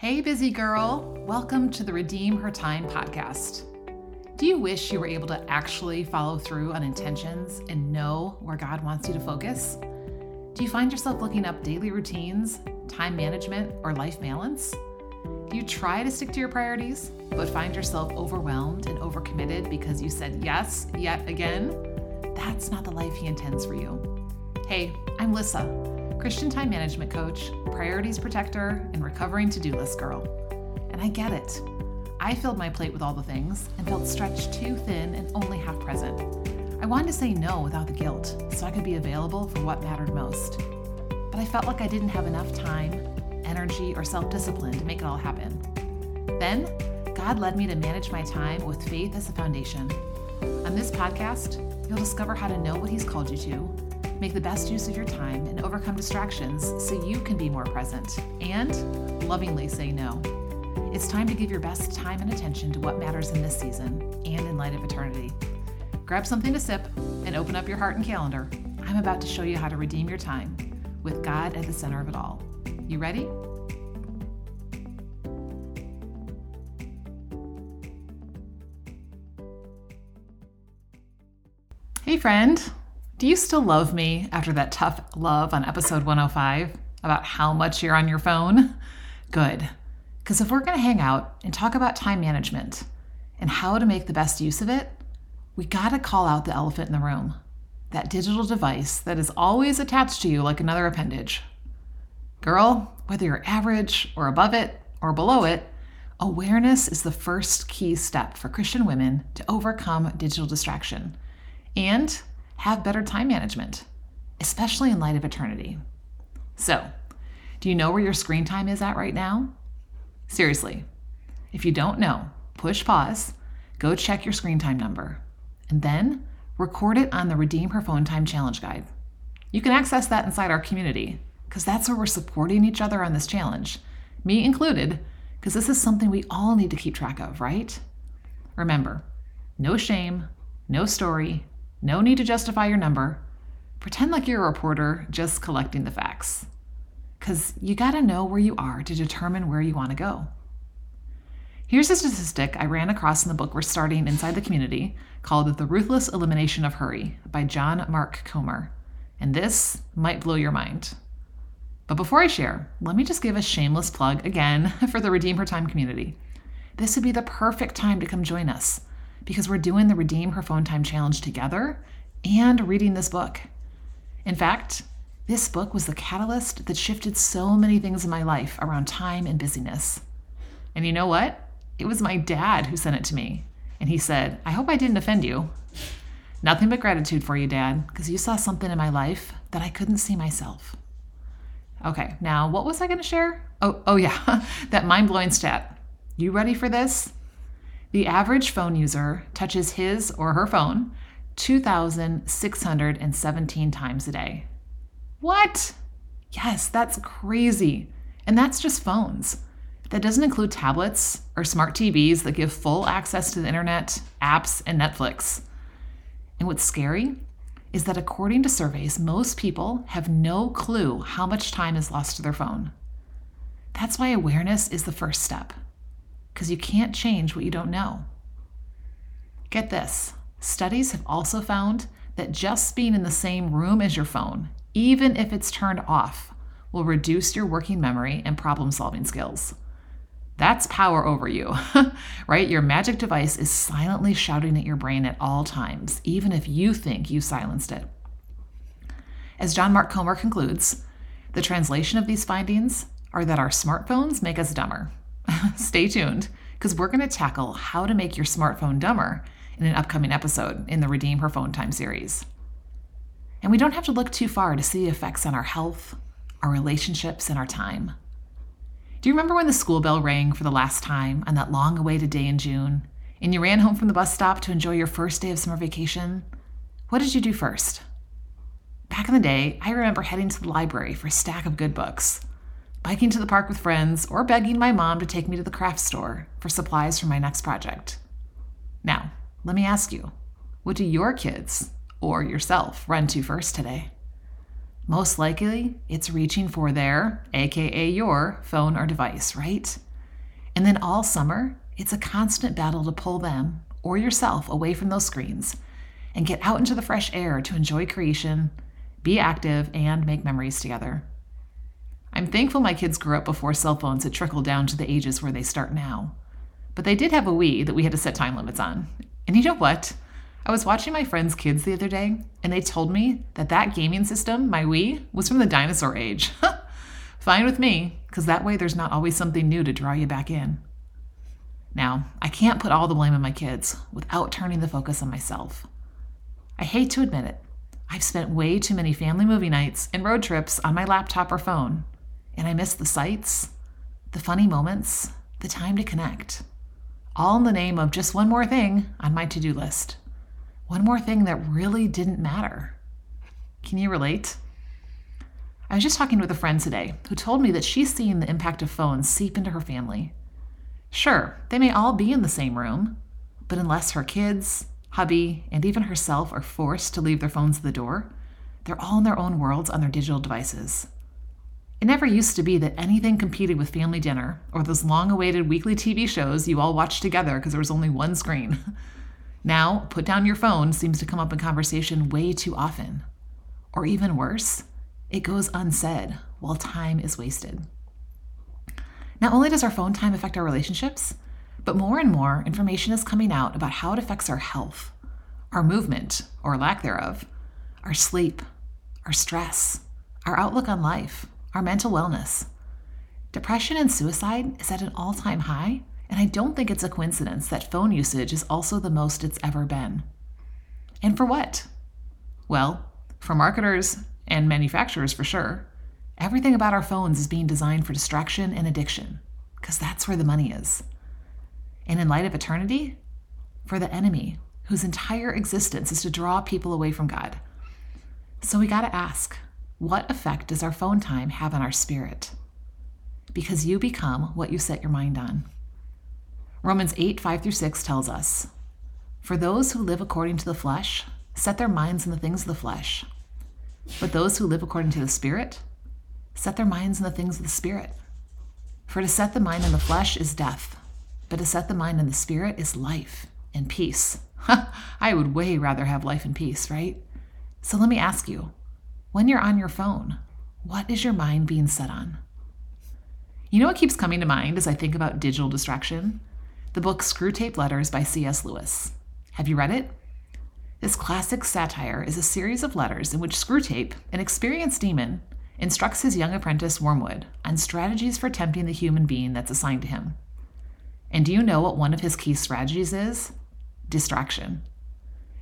Hey, busy girl. Welcome to the Redeem Her Time podcast. Do you wish you were able to actually follow through on intentions and know where God wants you to focus? Do you find yourself looking up daily routines, time management, or life balance? Do you try to stick to your priorities, but find yourself overwhelmed and overcommitted because you said yes yet again? That's not the life He intends for you. Hey, I'm Lissa Christian time management coach, priorities protector, and recovering to do list girl. And I get it. I filled my plate with all the things and felt stretched too thin and only half present. I wanted to say no without the guilt so I could be available for what mattered most. But I felt like I didn't have enough time, energy, or self discipline to make it all happen. Then, God led me to manage my time with faith as a foundation. On this podcast, you'll discover how to know what He's called you to Make the best use of your time and overcome distractions so you can be more present and lovingly say no. It's time to give your best time and attention to what matters in this season and in light of eternity. Grab something to sip and open up your heart and calendar. I'm about to show you how to redeem your time with God at the center of it all. You ready? Hey, friend. Do you still love me after that tough love on episode 105 about how much you're on your phone? Good. Because if we're going to hang out and talk about time management and how to make the best use of it, we got to call out the elephant in the room that digital device that is always attached to you like another appendage. Girl, whether you're average or above it or below it, awareness is the first key step for Christian women to overcome digital distraction. And have better time management, especially in light of eternity. So, do you know where your screen time is at right now? Seriously, if you don't know, push pause, go check your screen time number, and then record it on the Redeem Her Phone Time Challenge Guide. You can access that inside our community because that's where we're supporting each other on this challenge, me included, because this is something we all need to keep track of, right? Remember, no shame, no story, no need to justify your number. Pretend like you're a reporter just collecting the facts. Because you gotta know where you are to determine where you wanna go. Here's a statistic I ran across in the book we're starting inside the community called The Ruthless Elimination of Hurry by John Mark Comer. And this might blow your mind. But before I share, let me just give a shameless plug again for the Redeem Her Time community. This would be the perfect time to come join us because we're doing the Redeem Her Phone Time Challenge together and reading this book. In fact, this book was the catalyst that shifted so many things in my life around time and busyness. And you know what? It was my dad who sent it to me. And he said, I hope I didn't offend you. Nothing but gratitude for you, Dad, because you saw something in my life that I couldn't see myself. Okay, now what was I going to share? Oh, oh yeah, that mind blowing stat. You ready for this? The average phone user touches his or her phone 2,617 times a day. What? Yes, that's crazy. And that's just phones. That doesn't include tablets or smart TVs that give full access to the internet, apps, and Netflix. And what's scary is that according to surveys, most people have no clue how much time is lost to their phone. That's why awareness is the first step because you can't change what you don't know. Get this studies have also found that just being in the same room as your phone, even if it's turned off, will reduce your working memory and problem solving skills. That's power over you, right? Your magic device is silently shouting at your brain at all times, even if you think you silenced it. As John Mark Comer concludes, the translation of these findings are that our smartphones make us dumber. stay tuned because we're going to tackle how to make your smartphone dumber in an upcoming episode in the Redeem Her Phone Time series. And we don't have to look too far to see the effects on our health, our relationships, and our time. Do you remember when the school bell rang for the last time on that long awaited day in June, and you ran home from the bus stop to enjoy your first day of summer vacation? What did you do first? Back in the day, I remember heading to the library for a stack of good books biking to the park with friends, or begging my mom to take me to the craft store for supplies for my next project. Now, let me ask you what do your kids or yourself run to first today? Most likely, it's reaching for their, aka your, phone or device, right? And then all summer, it's a constant battle to pull them or yourself away from those screens and get out into the fresh air to enjoy creation, be active, and make memories together. I'm thankful my kids grew up before cell phones had trickled down to the ages where they start now. But they did have a Wii that we had to set time limits on. And you know what? I was watching my friends' kids the other day, and they told me that that gaming system, my Wii, was from the dinosaur age. Fine with me, because that way there's not always something new to draw you back in. Now, I can't put all the blame on my kids without turning the focus on myself. I hate to admit it, I've spent way too many family movie nights and road trips on my laptop or phone, and I miss the sights, the funny moments, the time to connect. All in the name of just one more thing on my to do list. One more thing that really didn't matter. Can you relate? I was just talking with a friend today who told me that she's seen the impact of phones seep into her family. Sure, they may all be in the same room, but unless her kids, hubby, and even herself are forced to leave their phones at the door, they're all in their own worlds on their digital devices. It never used to be that anything competed with family dinner or those long awaited weekly TV shows you all watched together because there was only one screen. now, put down your phone seems to come up in conversation way too often. Or even worse, it goes unsaid while time is wasted. Not only does our phone time affect our relationships, but more and more information is coming out about how it affects our health, our movement, or lack thereof, our sleep, our stress, our outlook on life, our mental wellness. Depression and suicide is at an all time high, and I don't think it's a coincidence that phone usage is also the most it's ever been. And for what? Well, for marketers and manufacturers for sure, Everything about our phones is being designed for distraction and addiction, because that's where the money is. And in light of eternity, for the enemy, whose entire existence is to draw people away from God. So we got to ask what effect does our phone time have on our spirit? Because you become what you set your mind on. Romans 8, 5 through 6 tells us For those who live according to the flesh set their minds on the things of the flesh, but those who live according to the Spirit set their minds on the things of the Spirit. For to set the mind on the flesh is death, but to set the mind on the Spirit is life and peace. I would way rather have life and peace, right? So let me ask you when you're on your phone, what is your mind being set on? You know what keeps coming to mind as I think about digital distraction? The book Screwtape Letters by C.S. Lewis. Have you read it? This classic satire is a series of letters in which Screwtape, an experienced demon, instructs his young apprentice Wormwood on strategies for tempting the human being that's assigned to him. And do you know what one of his key strategies is? Distraction.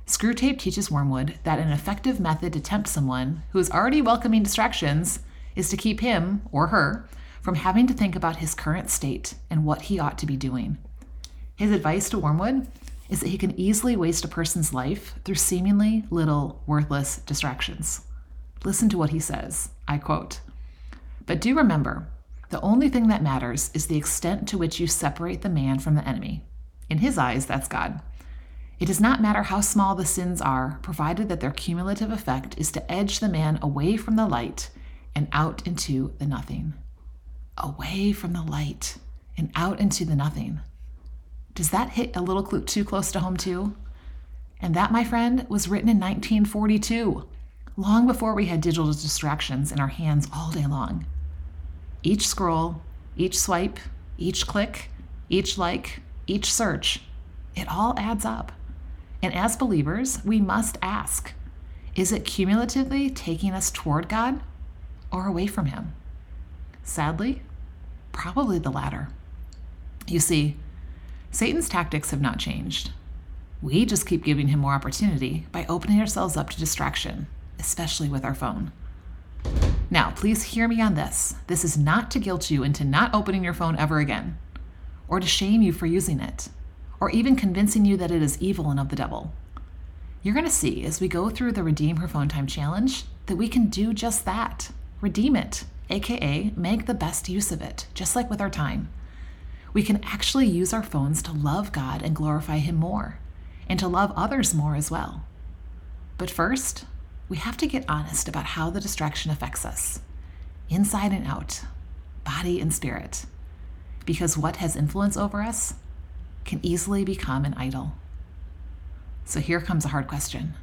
Screwtape teaches Wormwood that an effective method to tempt someone who is already welcoming distractions is to keep him, or her, from having to think about his current state and what he ought to be doing. His advice to Wormwood is that he can easily waste a person's life through seemingly little, worthless distractions. Listen to what he says. I quote But do remember, the only thing that matters is the extent to which you separate the man from the enemy. In his eyes, that's God. It does not matter how small the sins are, provided that their cumulative effect is to edge the man away from the light and out into the nothing. Away from the light and out into the nothing. Does that hit a little too close to home, too? And that, my friend, was written in 1942 long before we had digital distractions in our hands all day long. Each scroll, each swipe, each click, each like, each search, it all adds up. And as believers, we must ask is it cumulatively taking us toward God or away from Him? Sadly, probably the latter. You see, Satan's tactics have not changed. We just keep giving him more opportunity by opening ourselves up to distraction especially with our phone. Now, please hear me on this. This is not to guilt you into not opening your phone ever again, or to shame you for using it, or even convincing you that it is evil and of the devil. You're going to see as we go through the Redeem Her Phone Time Challenge that we can do just that redeem it, aka make the best use of it, just like with our time. We can actually use our phones to love God and glorify Him more, and to love others more as well. But first, we have to get honest about how the distraction affects us, inside and out, body and spirit. because what has influence over us can easily become an idol. So here comes a hard question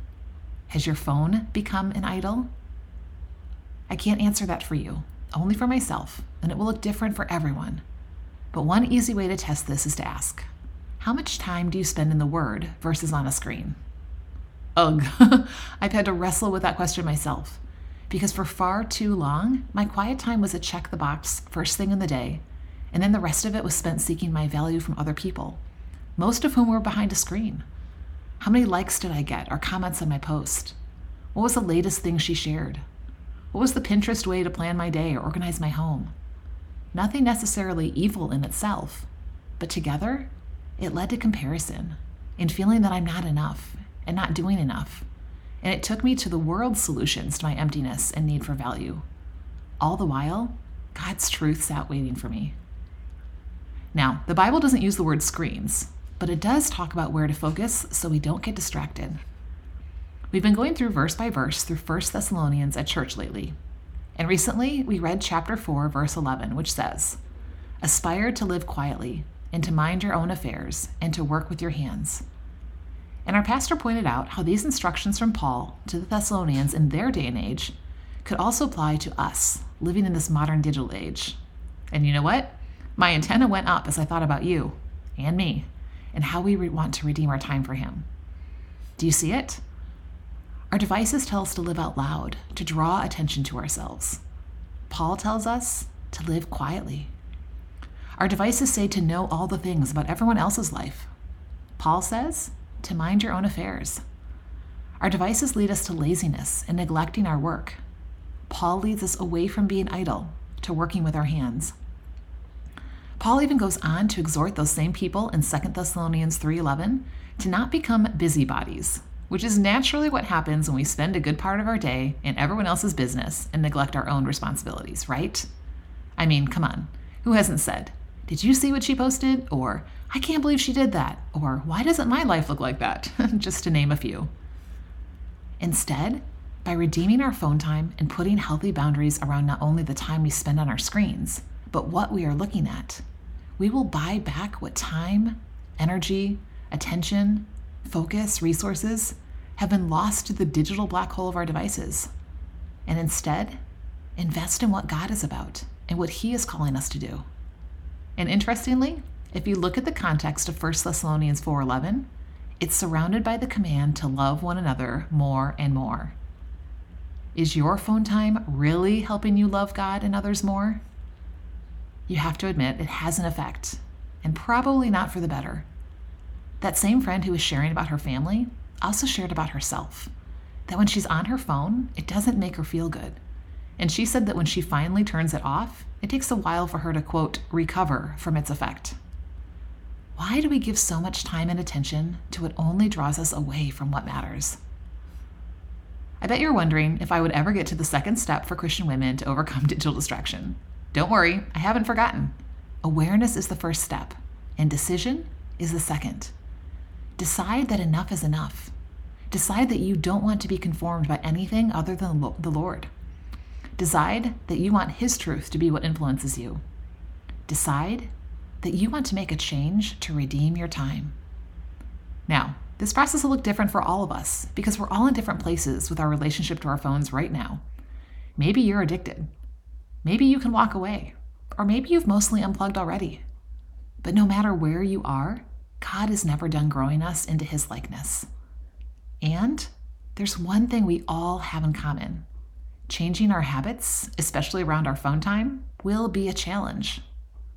Has your phone become an idol? I can't answer that for you, only for myself, and it will look different for everyone. But one easy way to test this is to ask How much time do you spend in the Word versus on a screen? Ugh, I've had to wrestle with that question myself because for far too long, my quiet time was a check the box first thing in the day, and then the rest of it was spent seeking my value from other people, most of whom were behind a screen. How many likes did I get or comments on my post? What was the latest thing she shared? What was the Pinterest way to plan my day or organize my home? Nothing necessarily evil in itself, but together, it led to comparison and feeling that I'm not enough and not doing enough. And it took me to the world's solutions to my emptiness and need for value. All the while, God's truth sat waiting for me. Now, the Bible doesn't use the word screens, but it does talk about where to focus so we don't get distracted. We've been going through verse by verse through 1 Thessalonians at church lately. And recently, we read chapter 4, verse 11, which says, Aspire to live quietly, and to mind your own affairs, and to work with your hands. And our pastor pointed out how these instructions from Paul to the Thessalonians in their day and age could also apply to us living in this modern digital age. And you know what? My antenna went up as I thought about you and me and how we want to redeem our time for Him. Do you see it? Our devices tell us to live out loud, to draw attention to ourselves. Paul tells us to live quietly. Our devices say to know all the things about everyone else's life. Paul says to mind your own affairs. Our devices lead us to laziness and neglecting our work. Paul leads us away from being idle to working with our hands. Paul even goes on to exhort those same people in 2 Thessalonians 3:11 to not become busybodies, which is naturally what happens when we spend a good part of our day in everyone else's business and neglect our own responsibilities, right? I mean, come on. Who hasn't said, "Did you see what she posted?" or "I can't believe she did that," or "Why doesn't my life look like that?" just to name a few. Instead, by redeeming our phone time and putting healthy boundaries around not only the time we spend on our screens, but what we are looking at. We will buy back what time, energy, attention, focus, resources have been lost to the digital black hole of our devices. And instead, invest in what God is about and what He is calling us to do. And interestingly, if you look at the context of 1 Thessalonians 4:11, it's surrounded by the command to love one another more and more. Is your phone time really helping you love God and others more? You have to admit it has an effect, and probably not for the better. That same friend who was sharing about her family also shared about herself. That when she's on her phone, it doesn't make her feel good. And she said that when she finally turns it off, it takes a while for her to, quote, recover from its effect. Why do we give so much time and attention to what only draws us away from what matters? I bet you're wondering if I would ever get to the second step for Christian women to overcome digital distraction don't worry, I haven't forgotten. Awareness is the first step, and decision is the second. Decide that enough is enough. Decide that you don't want to be conformed by anything other than the Lord. Decide that you want His truth to be what influences you. Decide that you want to make a change to redeem your time. Now, this process will look different for all of us because we're all in different places with our relationship to our phones right now. Maybe you're addicted. Maybe you can walk away, or maybe you've mostly unplugged already. But no matter where you are, God is never done growing us into his likeness. And there's one thing we all have in common changing our habits, especially around our phone time, will be a challenge.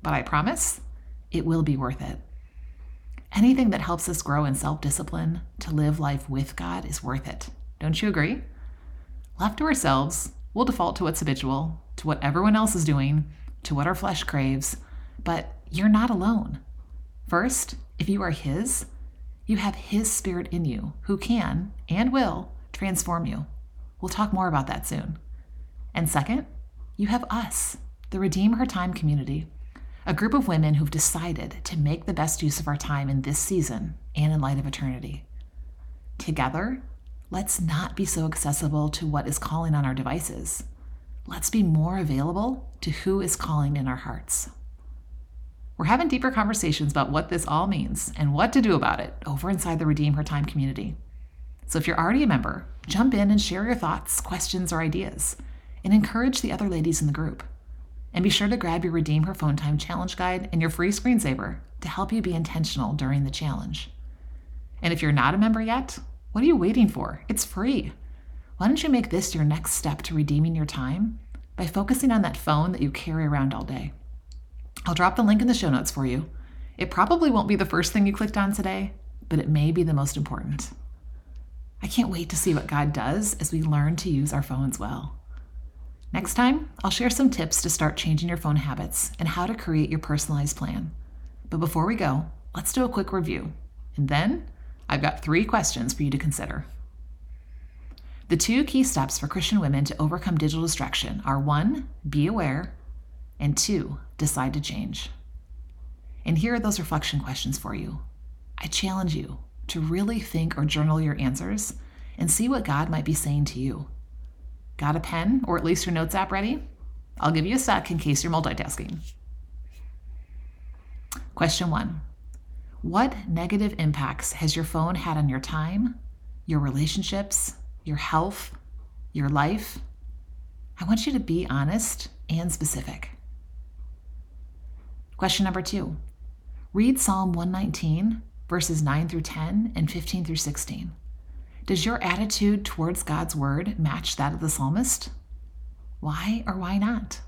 But I promise it will be worth it. Anything that helps us grow in self discipline to live life with God is worth it. Don't you agree? Left to ourselves, we'll default to what's habitual to what everyone else is doing, to what our flesh craves, but you're not alone. First, if you are His, you have His Spirit in you who can and will transform you. We'll talk more about that soon. And second, you have us, the Redeem Her Time community, a group of women who've decided to make the best use of our time in this season and in light of eternity. Together, let's not be so accessible to what is calling on our devices Let's be more available to who is calling in our hearts. We're having deeper conversations about what this all means and what to do about it over inside the Redeem Her Time community. So if you're already a member, jump in and share your thoughts, questions, or ideas, and encourage the other ladies in the group. And be sure to grab your Redeem Her Phone Time Challenge Guide and your free screensaver to help you be intentional during the challenge. And if you're not a member yet, what are you waiting for? It's free. Why don't you make this your next step to redeeming your time by focusing on that phone that you carry around all day? I'll drop the link in the show notes for you. It probably won't be the first thing you clicked on today, but it may be the most important. I can't wait to see what God does as we learn to use our phones well. Next time, I'll share some tips to start changing your phone habits and how to create your personalized plan. But before we go, let's do a quick review. And then I've got three questions for you to consider. The two key steps for Christian women to overcome digital distraction are one, be aware, and two, decide to change. And here are those reflection questions for you. I challenge you to really think or journal your answers and see what God might be saying to you. Got a pen or at least your notes app ready? I'll give you a sec in case you're multitasking. Question one What negative impacts has your phone had on your time, your relationships, your health, your life? I want you to be honest and specific. Question number two read Psalm 119, verses 9 through 10 and 15 through 16. Does your attitude towards God's word match that of the psalmist? Why or why not?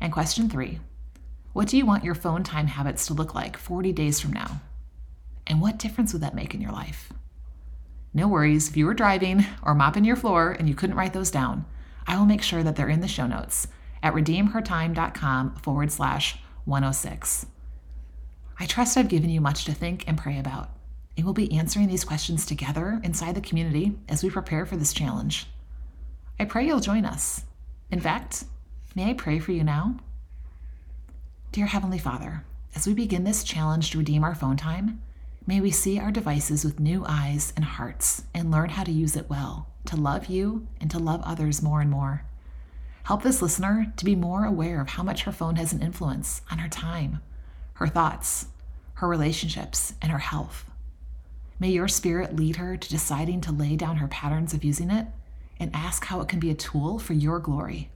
And question three What do you want your phone time habits to look like 40 days from now? And what difference would that make in your life? No worries, if you were driving or mopping your floor and you couldn't write those down, I will make sure that they're in the show notes at redeemhertime.com forward slash 106. I trust I've given you much to think and pray about. And we'll be answering these questions together inside the community as we prepare for this challenge. I pray you'll join us. In fact, may I pray for you now? Dear Heavenly Father, as we begin this challenge to redeem our phone time, may we see our devices with new eyes and hearts and learn how to use it well, to love you and to love others more and more. Help this listener to be more aware of how much her phone has an influence on her time, her thoughts, her relationships, and her health. May your spirit lead her to deciding to lay down her patterns of using it and ask how it can be a tool for your glory.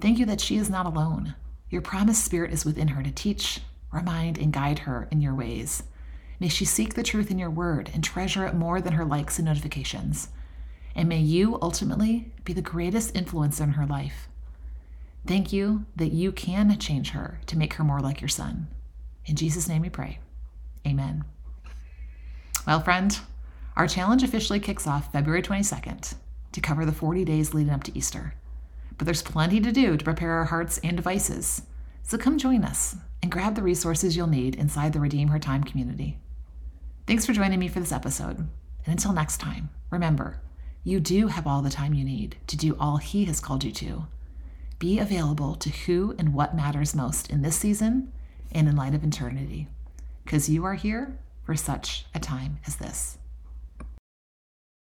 Thank you that she is not alone. Your promised spirit is within her to teach, remind, and guide her in your ways. May she seek the truth in your word and treasure it more than her likes and notifications and may you ultimately be the greatest influence in her life. Thank you that you can change her to make her more like your son. In Jesus' name we pray. Amen. Well, friend, our challenge officially kicks off February 22nd to cover the 40 days leading up to Easter. But there's plenty to do to prepare our hearts and devices. So come join us and grab the resources you'll need inside the Redeem Her Time community. Thanks for joining me for this episode. And until next time, remember, you do have all the time you need to do all He has called you to. Be available to who and what matters most in this season and in light of eternity, because you are here for such a time as this.